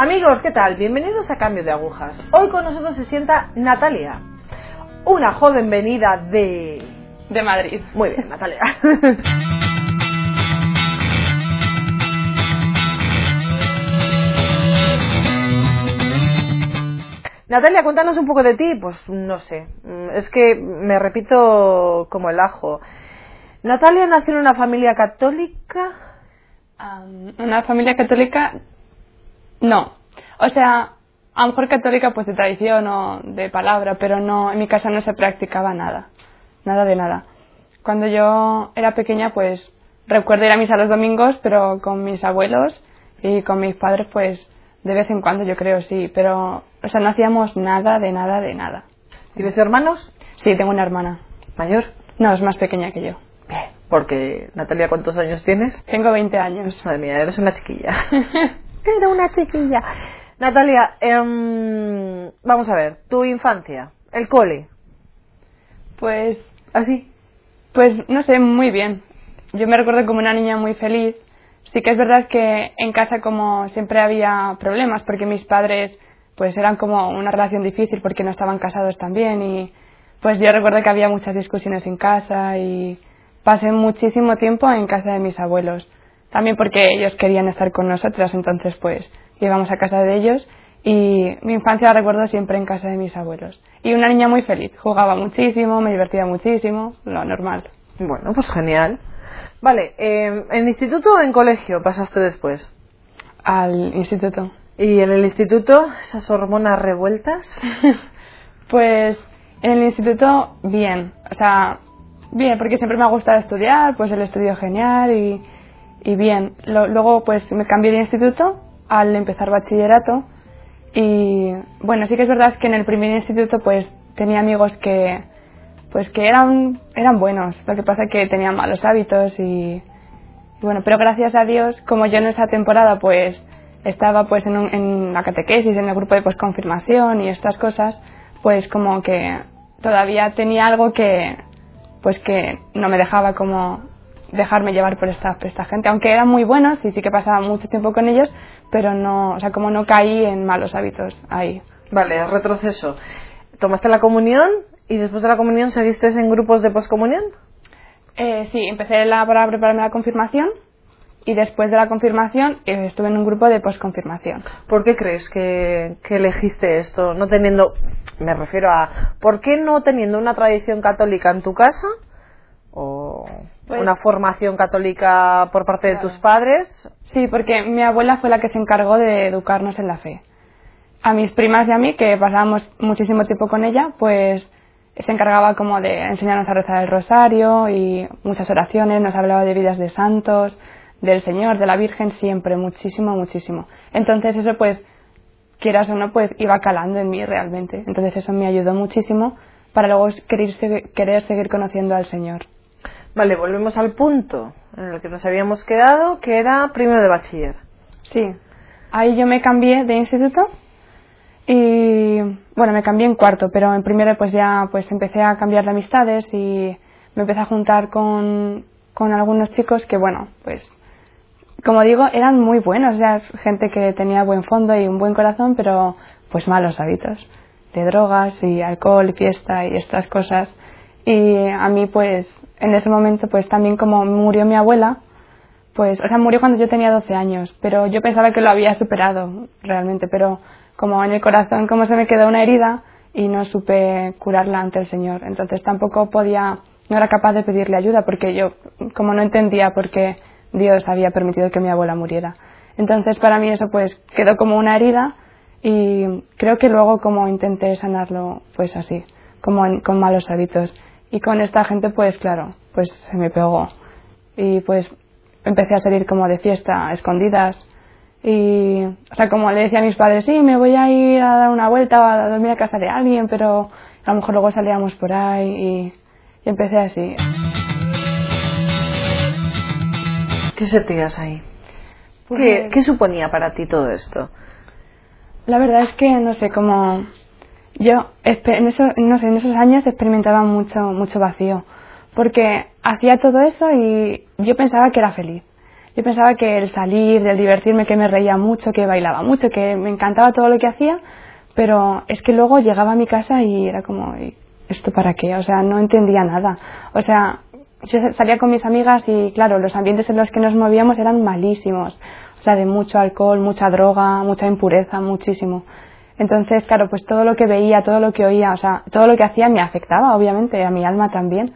Amigos, ¿qué tal? Bienvenidos a Cambio de Agujas. Hoy con nosotros se sienta Natalia, una joven venida de... De Madrid. Muy bien, Natalia. Natalia, cuéntanos un poco de ti. Pues no sé, es que me repito como el ajo. Natalia nació en una familia católica. Una familia católica, no. O sea, a lo mejor católica pues de tradición o de palabra, pero no, en mi casa no se practicaba nada. Nada de nada. Cuando yo era pequeña pues recuerdo ir a misa los domingos, pero con mis abuelos y con mis padres pues de vez en cuando yo creo sí, pero o sea, no hacíamos nada de nada de nada. ¿Tienes hermanos? Sí, tengo una hermana. ¿Mayor? No, es más pequeña que yo. Porque, Natalia, ¿cuántos años tienes? Tengo 20 años. Madre mía, eres una chiquilla. Era una chiquilla. Natalia, em, vamos a ver, tu infancia, el cole, Pues, así. pues no sé, muy bien. Yo me recuerdo como una niña muy feliz. Sí que es verdad que en casa como siempre había problemas porque mis padres pues eran como una relación difícil porque no estaban casados también y pues yo recuerdo que había muchas discusiones en casa y pasé muchísimo tiempo en casa de mis abuelos. También porque ellos querían estar con nosotras, entonces pues íbamos a casa de ellos y mi infancia la recuerdo siempre en casa de mis abuelos. Y una niña muy feliz, jugaba muchísimo, me divertía muchísimo, lo normal. Bueno, pues genial. Vale, em, ¿en instituto o en colegio pasaste después? Al instituto. ¿Y en el instituto esas hormonas revueltas? Pues en el instituto bien, o sea, bien, porque siempre me ha gustado estudiar, pues el estudio genial y, y bien. Lo- luego pues me cambié de instituto al empezar bachillerato y bueno, sí que es verdad que en el primer instituto pues tenía amigos que pues que eran eran buenos, lo que pasa que tenían malos hábitos y, y bueno, pero gracias a Dios, como yo en esa temporada pues estaba pues en, un- en la catequesis, en el grupo de posconfirmación y estas cosas, pues como que todavía tenía algo que pues que no me dejaba como dejarme llevar por esta, por esta gente, aunque eran muy buenos y sí que pasaba mucho tiempo con ellos, pero no, o sea, como no caí en malos hábitos ahí. Vale, retroceso. ¿Tomaste la comunión y después de la comunión seguiste en grupos de poscomunión? Eh, sí, empecé la, para prepararme la confirmación y después de la confirmación eh, estuve en un grupo de posconfirmación. ¿Por qué crees que, que elegiste esto? No teniendo, me refiero a, ¿por qué no teniendo una tradición católica en tu casa? ¿O Pues- una formación católica por parte de tus padres? Sí, porque mi abuela fue la que se encargó de educarnos en la fe. A mis primas y a mí, que pasábamos muchísimo tiempo con ella, pues se encargaba como de enseñarnos a rezar el rosario y muchas oraciones, nos hablaba de vidas de santos, del Señor, de la Virgen, siempre, muchísimo, muchísimo. Entonces eso pues, quieras o no, pues iba calando en mí realmente. Entonces eso me ayudó muchísimo para luego querer, querer seguir conociendo al Señor. Vale, volvemos al punto en el que nos habíamos quedado, que era primero de bachiller. Sí, ahí yo me cambié de instituto y bueno, me cambié en cuarto, pero en primero pues ya pues empecé a cambiar de amistades y me empecé a juntar con, con algunos chicos que bueno, pues como digo, eran muy buenos, o sea, gente que tenía buen fondo y un buen corazón, pero pues malos hábitos de drogas y alcohol y fiesta y estas cosas. Y a mí pues en ese momento pues también como murió mi abuela, pues, o sea, murió cuando yo tenía 12 años, pero yo pensaba que lo había superado realmente, pero como en el corazón como se me quedó una herida y no supe curarla ante el Señor, entonces tampoco podía, no era capaz de pedirle ayuda porque yo como no entendía por qué Dios había permitido que mi abuela muriera. Entonces para mí eso pues quedó como una herida y creo que luego como intenté sanarlo pues así, como en- con malos hábitos. Y con esta gente pues claro, pues se me pegó. Y pues empecé a salir como de fiesta a escondidas y o sea como le decía a mis padres sí me voy a ir a dar una vuelta o a dormir a casa de alguien pero a lo mejor luego salíamos por ahí y, y empecé así ¿Qué sentías ahí? Pues- ¿Qué, qué suponía para ti todo esto? la verdad es que no sé como yo en no sé en esos años experimentaba mucho mucho vacío porque hacía todo eso y yo pensaba que era feliz yo pensaba que el salir, el divertirme, que me reía mucho, que bailaba mucho, que me encantaba todo lo que hacía, pero es que luego llegaba a mi casa y era como, ¿esto para qué? O sea, no entendía nada. O sea, yo salía con mis amigas y claro, los ambientes en los que nos movíamos eran malísimos. O sea, de mucho alcohol, mucha droga, mucha impureza, muchísimo. Entonces, claro, pues todo lo que veía, todo lo que oía, o sea, todo lo que hacía me afectaba, obviamente, a mi alma también.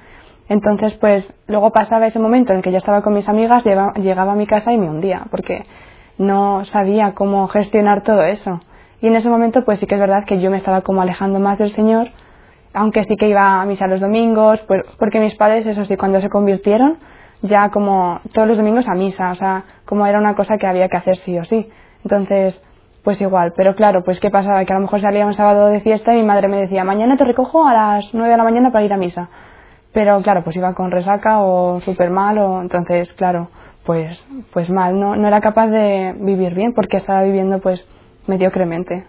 Entonces, pues luego pasaba ese momento en que yo estaba con mis amigas, llegaba a mi casa y me hundía, porque no sabía cómo gestionar todo eso. Y en ese momento, pues sí que es verdad que yo me estaba como alejando más del Señor, aunque sí que iba a misa los domingos, pues, porque mis padres, eso sí, cuando se convirtieron, ya como todos los domingos a misa, o sea, como era una cosa que había que hacer sí o sí. Entonces, pues igual, pero claro, pues qué pasaba, que a lo mejor salía un sábado de fiesta y mi madre me decía, mañana te recojo a las nueve de la mañana para ir a misa. Pero claro, pues iba con resaca o súper mal, o entonces, claro, pues, pues mal, no, no era capaz de vivir bien porque estaba viviendo pues mediocremente.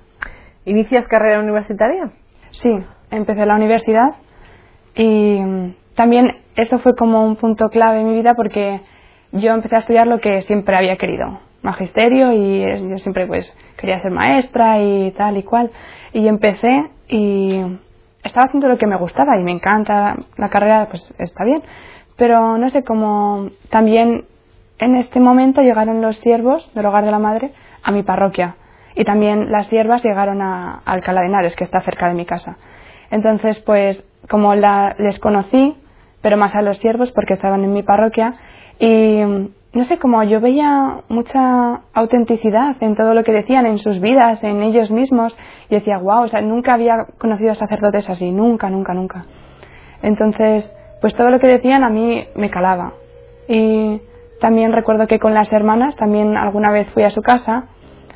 ¿Inicias carrera universitaria? Sí, empecé la universidad y mm, también eso fue como un punto clave en mi vida porque yo empecé a estudiar lo que siempre había querido, magisterio y yo siempre pues quería ser maestra y tal y cual. Y empecé y estaba haciendo lo que me gustaba y me encanta la carrera pues está bien. Pero no sé cómo también en este momento llegaron los siervos del hogar de la madre a mi parroquia. Y también las siervas llegaron a, Alcalá de Henares que está cerca de mi casa. Entonces pues como la, les conocí pero más a los siervos porque estaban en mi parroquia y no sé, como yo veía mucha autenticidad en todo lo que decían, en sus vidas, en ellos mismos, y decía, wow, o sea, nunca había conocido a sacerdotes así, nunca, nunca, nunca. Entonces, pues todo lo que decían a mí me calaba. Y también recuerdo que con las hermanas, también alguna vez fui a su casa,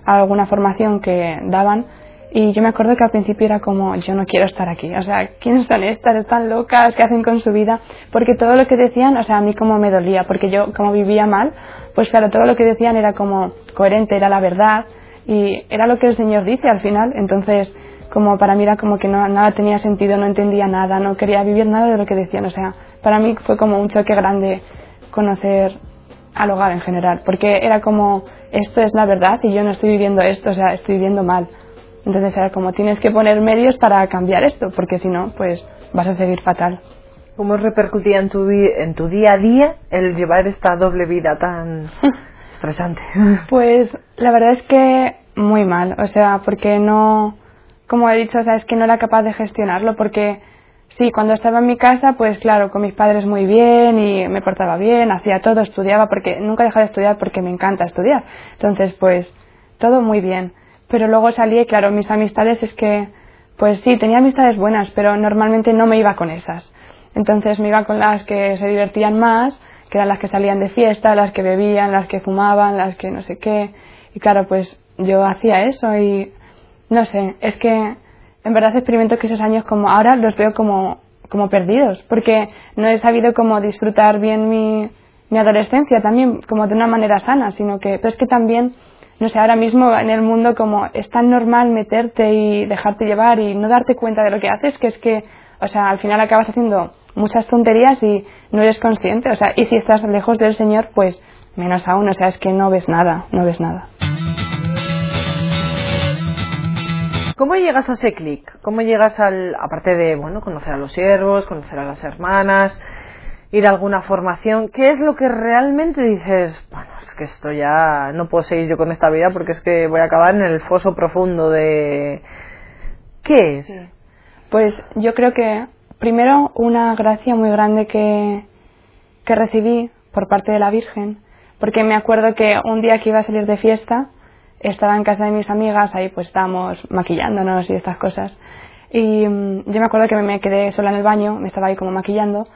a alguna formación que daban, y yo me acuerdo que al principio era como, yo no quiero estar aquí. O sea, ¿quiénes son estas? ¿Están locas? ¿Qué hacen con su vida? Porque todo lo que decían, o sea, a mí como me dolía, porque yo como vivía mal, pues claro, todo lo que decían era como coherente, era la verdad y era lo que el Señor dice al final. Entonces, como para mí era como que no, nada tenía sentido, no entendía nada, no quería vivir nada de lo que decían. O sea, para mí fue como un choque grande conocer al hogar en general, porque era como, esto es la verdad y yo no estoy viviendo esto, o sea, estoy viviendo mal. Entonces era como tienes que poner medios para cambiar esto, porque si no, pues vas a seguir fatal. ¿Cómo repercutía en tu, en tu día a día el llevar esta doble vida tan estresante? Pues la verdad es que muy mal, o sea, porque no, como he dicho, o sea, es que no era capaz de gestionarlo, porque sí, cuando estaba en mi casa, pues claro, con mis padres muy bien y me portaba bien, hacía todo, estudiaba, porque nunca dejaba de estudiar porque me encanta estudiar. Entonces, pues todo muy bien pero luego salí y claro, mis amistades es que, pues sí, tenía amistades buenas, pero normalmente no me iba con esas. Entonces me iba con las que se divertían más, que eran las que salían de fiesta, las que bebían, las que fumaban, las que no sé qué. Y claro, pues yo hacía eso y no sé, es que en verdad experimento que esos años como ahora los veo como, como perdidos, porque no he sabido cómo disfrutar bien mi, mi adolescencia también, como de una manera sana, sino que, pero es que también no sé, ahora mismo en el mundo como es tan normal meterte y dejarte llevar y no darte cuenta de lo que haces, que es que, o sea, al final acabas haciendo muchas tonterías y no eres consciente, o sea, y si estás lejos del Señor, pues menos aún, o sea, es que no ves nada, no ves nada. ¿Cómo llegas a ese clic? ¿Cómo llegas al, aparte de, bueno, conocer a los siervos, conocer a las hermanas, ir a alguna formación, ¿qué es lo que realmente dices, bueno, es que esto ya no puedo seguir yo con esta vida porque es que voy a acabar en el foso profundo de... ¿Qué es? Pues yo creo que primero una gracia muy grande que, que recibí por parte de la Virgen, porque me acuerdo que un día que iba a salir de fiesta, estaba en casa de mis amigas, ahí pues estábamos maquillándonos y estas cosas, y mm, yo me acuerdo que me quedé sola en el baño, me estaba ahí como maquillando,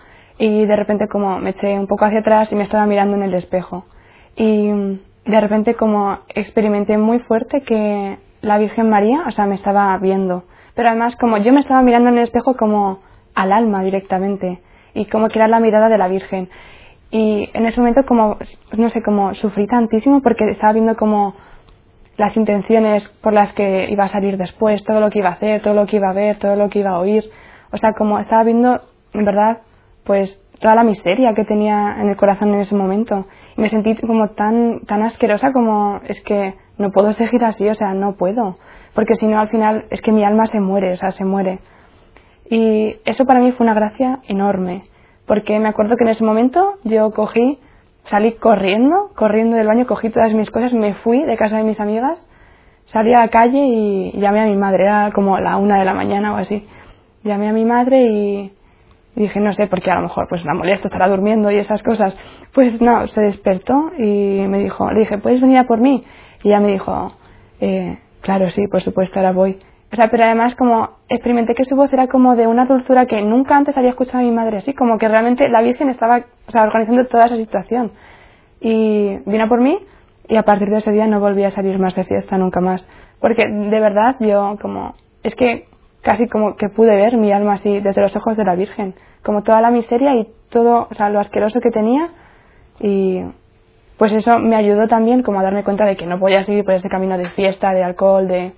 y de repente como me eché un poco hacia atrás y me estaba mirando en el espejo. Y de repente como experimenté muy fuerte que la Virgen María, o sea, me estaba viendo. Pero además como yo me estaba mirando en el espejo como al alma directamente y como que era la mirada de la Virgen. Y en ese momento como, no sé, como sufrí tantísimo porque estaba viendo como las intenciones por las que iba a salir después, todo lo que iba a hacer, todo lo que iba a ver, todo lo que iba a oír. O sea, como estaba viendo, en verdad, pues toda la miseria que tenía en el corazón en ese momento. Y me sentí como tan, tan asquerosa como es que no puedo seguir así, o sea, no puedo. Porque si no, al final es que mi alma se muere, o sea, se muere. Y eso para mí fue una gracia enorme. Porque me acuerdo que en ese momento yo cogí, salí corriendo, corriendo del baño, cogí todas mis cosas, me fui de casa de mis amigas, salí a la calle y llamé a mi madre, era como la una de la mañana o así. Llamé a mi madre y, dije, no sé, porque a lo mejor pues la molesto, estará durmiendo y esas cosas. Pues no, se despertó y me dijo, le dije, ¿puedes venir a por mí? Y ella me dijo, eh, claro, sí, por supuesto, ahora voy. O sea, pero además como experimenté que su voz era como de una dulzura que nunca antes había escuchado a mi madre así, como que realmente la Virgen estaba o sea, organizando toda esa situación. Y vino por mí y a partir de ese día no volví a salir más de fiesta nunca más. Porque de verdad yo como, es que casi como que pude ver mi alma así desde los ojos de la Virgen, como toda la miseria y todo, o sea, lo asqueroso que tenía y pues eso me ayudó también como a darme cuenta de que no podía seguir por ese camino de fiesta, de alcohol, de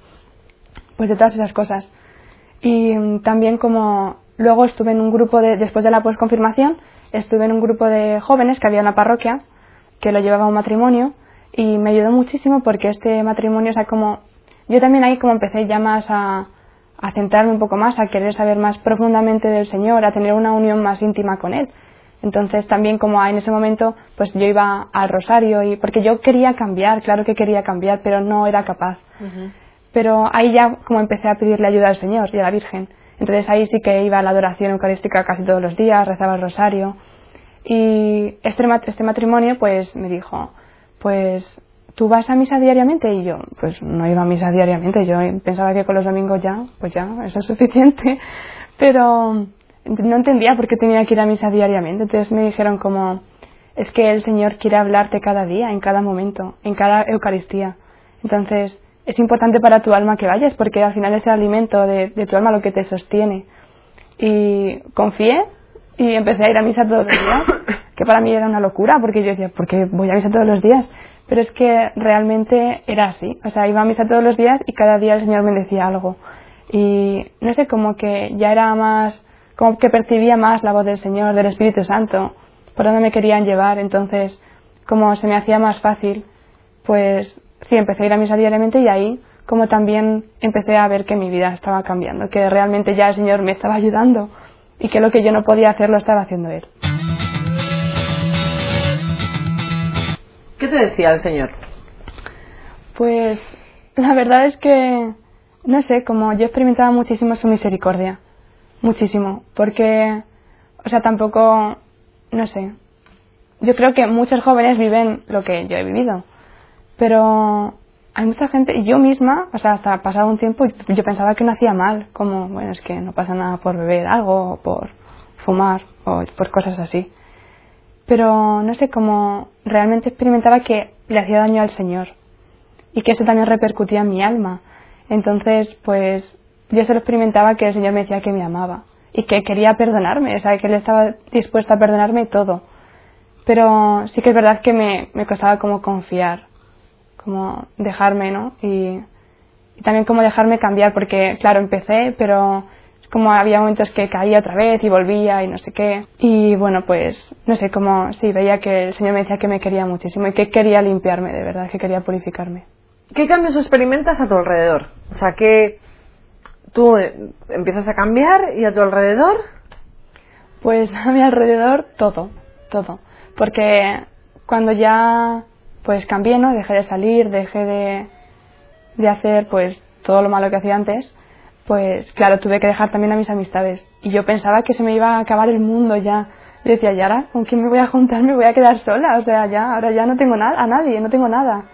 pues de todas esas cosas. Y también como luego estuve en un grupo de después de la posconfirmación, estuve en un grupo de jóvenes que había en la parroquia que lo llevaba a un matrimonio y me ayudó muchísimo porque este matrimonio, o sea, como yo también ahí como empecé ya más a, a centrarme un poco más, a querer saber más profundamente del Señor, a tener una unión más íntima con Él. Entonces también como en ese momento pues yo iba al rosario y porque yo quería cambiar, claro que quería cambiar, pero no era capaz. Pero ahí ya como empecé a pedirle ayuda al Señor y a la Virgen. Entonces ahí sí que iba a la adoración eucarística casi todos los días, rezaba el rosario. Y este, este matrimonio pues me dijo, pues ¿tú vas a misa diariamente? Y yo, pues no iba a misa diariamente, yo pensaba que con los domingos ya, pues ya, eso es suficiente. Pero no entendía por qué tenía que ir a misa diariamente. Entonces me dijeron como, es que el Señor quiere hablarte cada día, en cada momento, en cada Eucaristía. Entonces es importante para tu alma que vayas porque al final es el alimento de, tu alma lo que te sostiene. Y confié y empecé a ir a misa todos los días, que para mí era una locura porque yo decía, ¿por qué voy a misa todos los días? Pero es que realmente era así. O sea, iba a misa todos los días y cada día el Señor me decía algo. Y no sé, como que ya era más como que percibía más la voz del Señor, del Espíritu Santo, por donde me querían llevar. Entonces, como se me hacía más fácil, pues sí, empecé a ir a misa diariamente y ahí como también empecé a ver que mi vida estaba cambiando, que realmente ya el Señor me estaba ayudando y que lo que yo no podía hacer lo estaba haciendo Él. ¿Qué te decía el Señor? Pues la verdad es que, no sé, como yo experimentaba muchísimo su misericordia muchísimo, porque, o sea, tampoco, no sé, yo creo que muchos jóvenes viven lo que yo he vivido, pero hay mucha gente, y yo misma, o sea, hasta pasado un tiempo, yo pensaba que no hacía mal, como, bueno, es que no pasa nada por beber algo, o por fumar, o por cosas así. Pero no sé, como realmente experimentaba que le hacía daño al Señor y que eso también repercutía en mi alma. Entonces, pues yo solo experimentaba que el Señor me decía que me amaba y que quería perdonarme, o sea, que Él estaba dispuesto a perdonarme todo. Pero sí que es verdad que me, me costaba como confiar, como dejarme, ¿no? Y, también como dejarme cambiar, porque claro, empecé, pero como había momentos que caía otra vez y volvía y no sé qué. Y bueno, pues no sé, como sí, veía que el Señor me decía que me quería muchísimo y que quería limpiarme, de verdad, que quería purificarme. ¿Qué cambios experimentas a tu alrededor? O sea, ¿qué, tú eh, empiezas a cambiar y a tu alrededor. Pues a mi alrededor todo, todo. Porque cuando ya pues cambié, ¿no? Dejé de salir, dejé de, de hacer pues todo lo malo que hacía antes, pues claro, tuve que dejar también a mis amistades. Y yo pensaba que se me iba a acabar el mundo ya. Decía, ¿y ahora con quién me voy a juntar? Me voy a quedar sola. O sea, ya, ahora ya no tengo nada, a nadie, no tengo nada.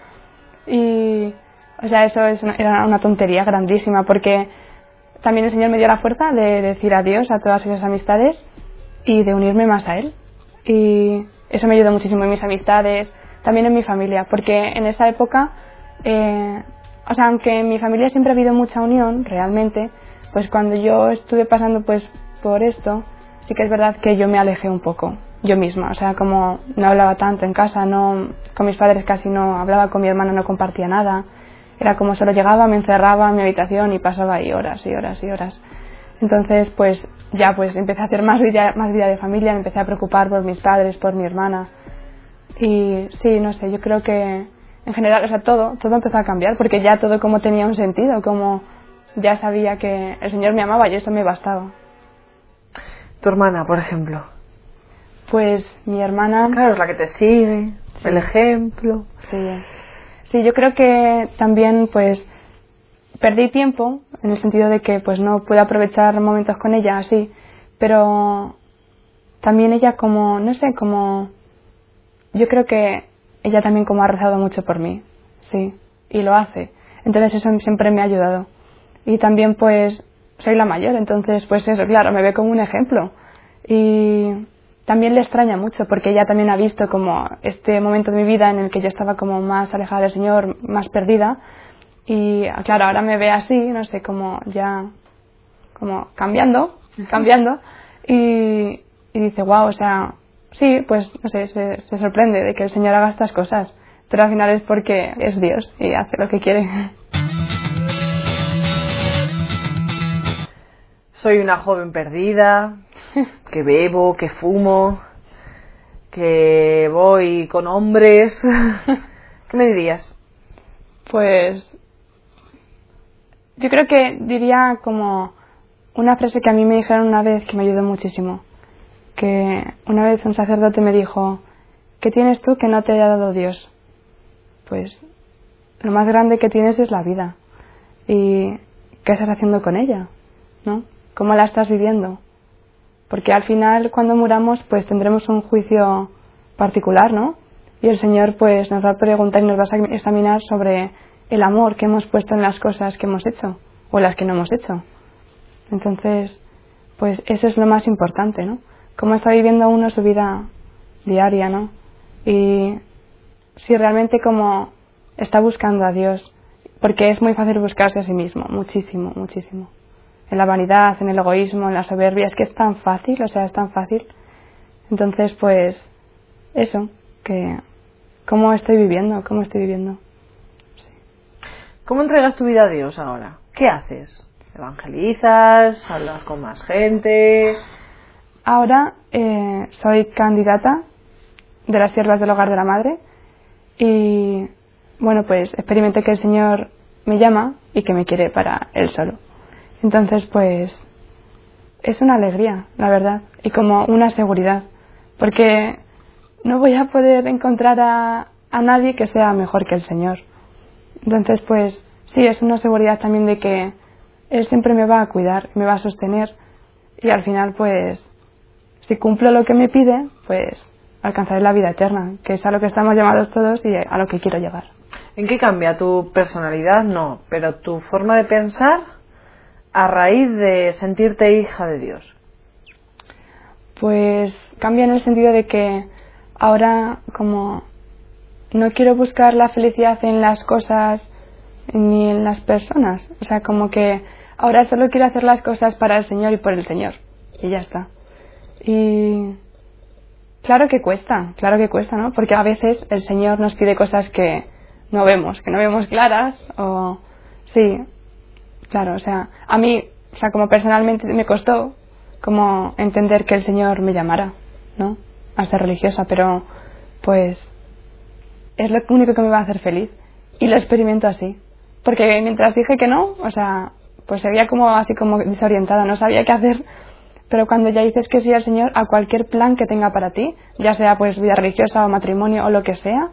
Y, o sea, eso es era una tontería grandísima porque también el Señor me dio la fuerza de decir adiós a todas esas amistades y de unirme más a Él. Y eso me ayudó muchísimo en mis amistades, también en mi familia, porque en esa época, eh, o sea, aunque en mi familia siempre ha habido mucha unión, realmente, pues cuando yo estuve pasando pues por esto, sí que es verdad que yo me alejé un poco, yo misma, o sea, como no hablaba tanto en casa, no, con mis padres casi no hablaba, con mi hermano no compartía nada, era como solo llegaba, me encerraba en mi habitación y pasaba ahí horas y horas y horas. Entonces, pues ya pues empecé a hacer más vida, más vida de familia, me empecé a preocupar por mis padres, por mi hermana. Y sí, no sé, yo creo que en general, o sea, todo, todo empezó a cambiar porque ya todo como tenía un sentido, como ya sabía que el Señor me amaba y eso me bastaba. Tu hermana, por ejemplo. Pues mi hermana... Claro, es la que te sigue, el ejemplo. Sí. Sí, yo creo que también pues perdí tiempo en el sentido de que pues no pude aprovechar momentos con ella así, pero también ella como, no sé, como yo creo que ella también como ha rezado mucho por mí, sí, y lo hace. Entonces eso siempre me ha ayudado. Y también pues soy la mayor, entonces pues eso, claro, me ve como un ejemplo. Y también le extraña mucho porque ella también ha visto como este momento de mi vida en el que yo estaba como más alejada del Señor, más perdida. Y claro, ahora me ve así, no sé, como ya, como cambiando, cambiando. Y, y dice, wow, o sea, sí, pues no sé, se, se, sorprende de que el Señor haga estas cosas, pero al final es porque es Dios y hace lo que quiere. Soy una joven perdida, que bebo, que fumo, que voy con hombres. ¿Qué me dirías? Pues yo creo que diría como una frase que a mí me dijeron una vez que me ayudó muchísimo que una vez un sacerdote me dijo, ¿qué tienes tú que no te haya dado Dios? Pues lo más grande que tienes es la vida. ¿Y qué estás haciendo con ella? ¿No? ¿Cómo la estás viviendo? Porque al final cuando muramos pues tendremos un juicio particular, ¿no? Y el Señor pues nos va a preguntar y nos va a examinar sobre el amor que hemos puesto en las cosas que hemos hecho o las que no hemos hecho. Entonces, pues eso es lo más importante, ¿no? Cómo está viviendo uno su vida diaria, ¿no? Y si realmente como está buscando a Dios, porque es muy fácil buscarse a sí mismo, muchísimo, muchísimo. En la vanidad, en el egoísmo, en la soberbia, es que es tan fácil, o sea, es tan fácil. Entonces, pues, eso, que cómo estoy viviendo, cómo estoy viviendo. ¿Cómo entregas tu vida a Dios ahora? ¿Qué haces? ¿Evangelizas? ¿Hablas con más gente? Ahora eh, soy candidata de las siervas del hogar de la madre y bueno, pues experimenté que el Señor me llama y que me quiere para Él solo. Entonces, pues es una alegría, la verdad, y como una seguridad, porque no voy a poder encontrar a, a nadie que sea mejor que el Señor. Entonces, pues sí, es una seguridad también de que Él siempre me va a cuidar, me va a sostener y al final, pues si cumplo lo que me pide, pues alcanzaré la vida eterna, que es a lo que estamos llamados todos y a lo que quiero llegar. ¿En qué cambia tu personalidad? No, pero tu forma de pensar a raíz de sentirte hija de Dios. Pues cambia en el sentido de que ahora como no quiero buscar la felicidad en las cosas ni en las personas, o sea, como que ahora solo quiero hacer las cosas para el Señor y por el Señor y ya está. Y claro que cuesta, claro que cuesta, ¿no? Porque a veces el Señor nos pide cosas que no vemos, que no vemos claras o sí, claro, o sea, a mí, o sea, como personalmente me costó como entender que el Señor me llamara, ¿no? A ser religiosa, pero pues es lo único que me va a hacer feliz y lo experimento así, porque mientras dije que no, o sea, pues sería como así como desorientada, no sabía qué hacer pero cuando ya dices que sí al Señor a cualquier plan que tenga para ti, ya sea pues vida religiosa o matrimonio o lo que sea,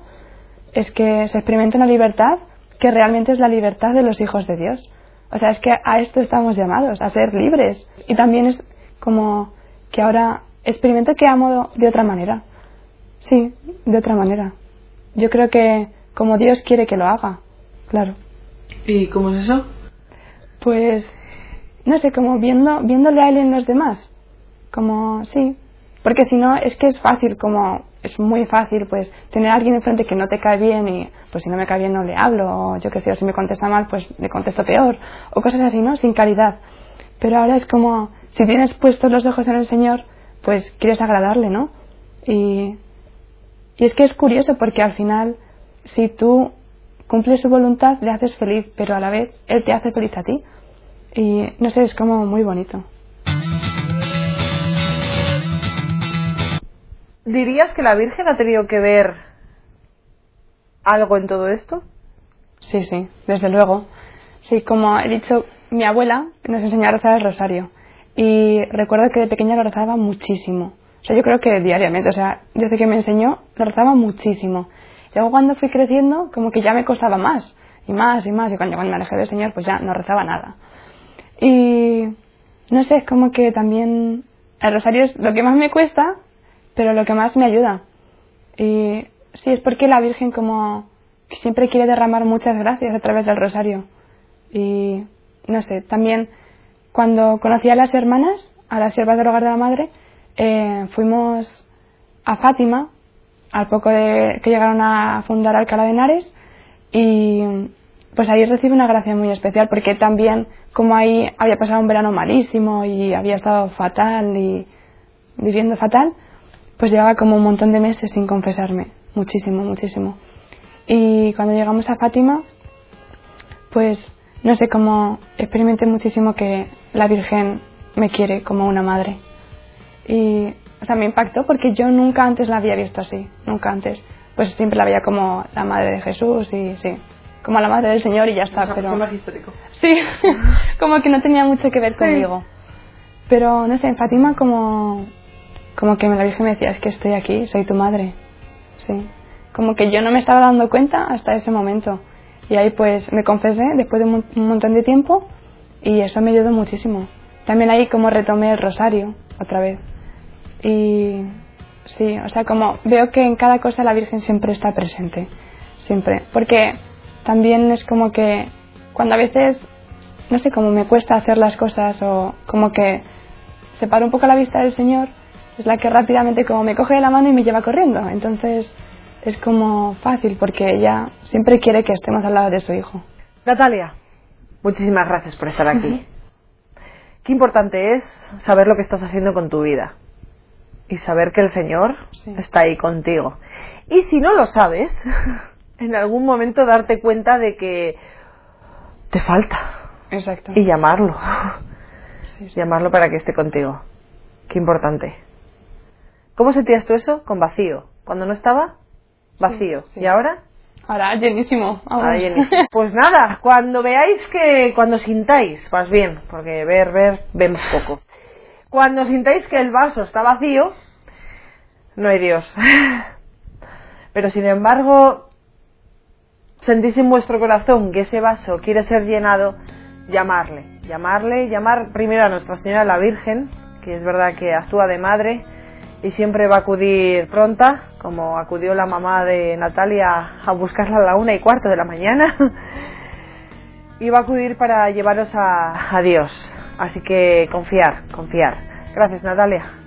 es que se experimenta una libertad que realmente es la libertad de los hijos de Dios. O sea, es que a esto estamos llamados, a ser libres. Y también es como que ahora experimento que amo de otra manera. Sí, de otra manera. Yo creo que como Dios quiere que lo haga, claro. ¿Y cómo es eso? Pues no sé, como viendo, viéndole a él en los demás. Como, sí. Porque si no, es que es fácil, como, es muy fácil, pues, tener a alguien enfrente que no te cae bien y, pues, si no me cae bien no le hablo, o yo qué sé, o si me contesta mal, pues, le contesto peor, o cosas así, ¿no? Sin caridad. Pero ahora es como, si tienes puestos los ojos en el Señor, pues, quieres agradarle, ¿no? Y, y es que es curioso porque al final, si tú cumples su voluntad, le haces feliz, pero a la vez Él te hace feliz a ti y no sé, es como muy bonito. ¿Dirías que la Virgen ha tenido que ver algo en todo esto? Sí, sí, desde luego. Sí, como he dicho, mi abuela nos enseñó a rezar el rosario y recuerdo que de pequeña lo rezaba muchísimo. O sea, yo creo que diariamente, o sea, desde que me enseñó lo rezaba muchísimo. Y luego cuando fui creciendo, como que ya me costaba más y más y más y cuando, cuando me alejé del Señor, pues ya no rezaba nada. Y no sé, es como que también el rosario es lo que más me cuesta, pero lo que más me ayuda. Y sí, es porque la Virgen como siempre quiere derramar muchas gracias a través del rosario. Y no sé, también cuando conocí a las hermanas, a las siervas del hogar de la madre, eh, fuimos a Fátima, al poco de que llegaron a fundar Alcalá de Henares, y pues ahí recibí una gracia muy especial, porque también como ahí había pasado un verano malísimo y había estado fatal y viviendo fatal, pues llevaba como un montón de meses sin confesarme, muchísimo, muchísimo. Y cuando llegamos a Fátima, pues no sé cómo experimenté muchísimo que la Virgen me quiere como una madre. Y, o sea, me impactó porque yo nunca antes la había visto así, nunca antes. Pues siempre la veía como la madre de Jesús y sí como la madre del Señor y ya está. pero más histórico. Sí, como que no tenía mucho que ver conmigo. Pero no sé, en Fátima como, como que la Virgen me decía, es que estoy aquí, soy tu madre. Sí. Como que yo no me estaba dando cuenta hasta ese momento. Y ahí pues me confesé después de un, montón de tiempo y eso me ayudó muchísimo. También ahí como retomé el rosario otra vez. Y sí, o sea, como veo que en cada cosa la Virgen siempre está presente. Siempre. Porque también es como que cuando a veces, no sé, como me cuesta hacer las cosas o como que separo un poco la vista del Señor, es la que rápidamente como me coge de la mano y me lleva corriendo. Entonces es como fácil porque ella siempre quiere que estemos al lado de su hijo. Natalia, muchísimas gracias por estar aquí. Qué importante es saber lo que estás haciendo con tu vida y saber que el Señor está ahí contigo. Y si no lo sabes, en algún momento darte cuenta de que te falta. Exacto. Y llamarlo. Llamarlo para que esté contigo. Qué importante. ¿Cómo sentías tú eso? Con vacío. Cuando no estaba, vacío. ¿Y ahora? Ahora llenísimo. Ahora llenísimo. Pues nada, cuando veáis que, cuando sintáis, más bien, porque ver, ver, vemos poco. Cuando sintáis que el vaso está vacío, no hay Dios. Pero sin embargo, sentís en vuestro corazón que ese vaso quiere ser llenado, llamarle, llamarle, llamar primero a Nuestra Señora la Virgen, que es verdad que actúa de madre y siempre va a acudir pronta, como acudió la mamá de Natalia a buscarla a la una y cuarto de la mañana, y va a acudir para llevaros a, a Dios. Así que confiar, confiar. Gracias Natalia.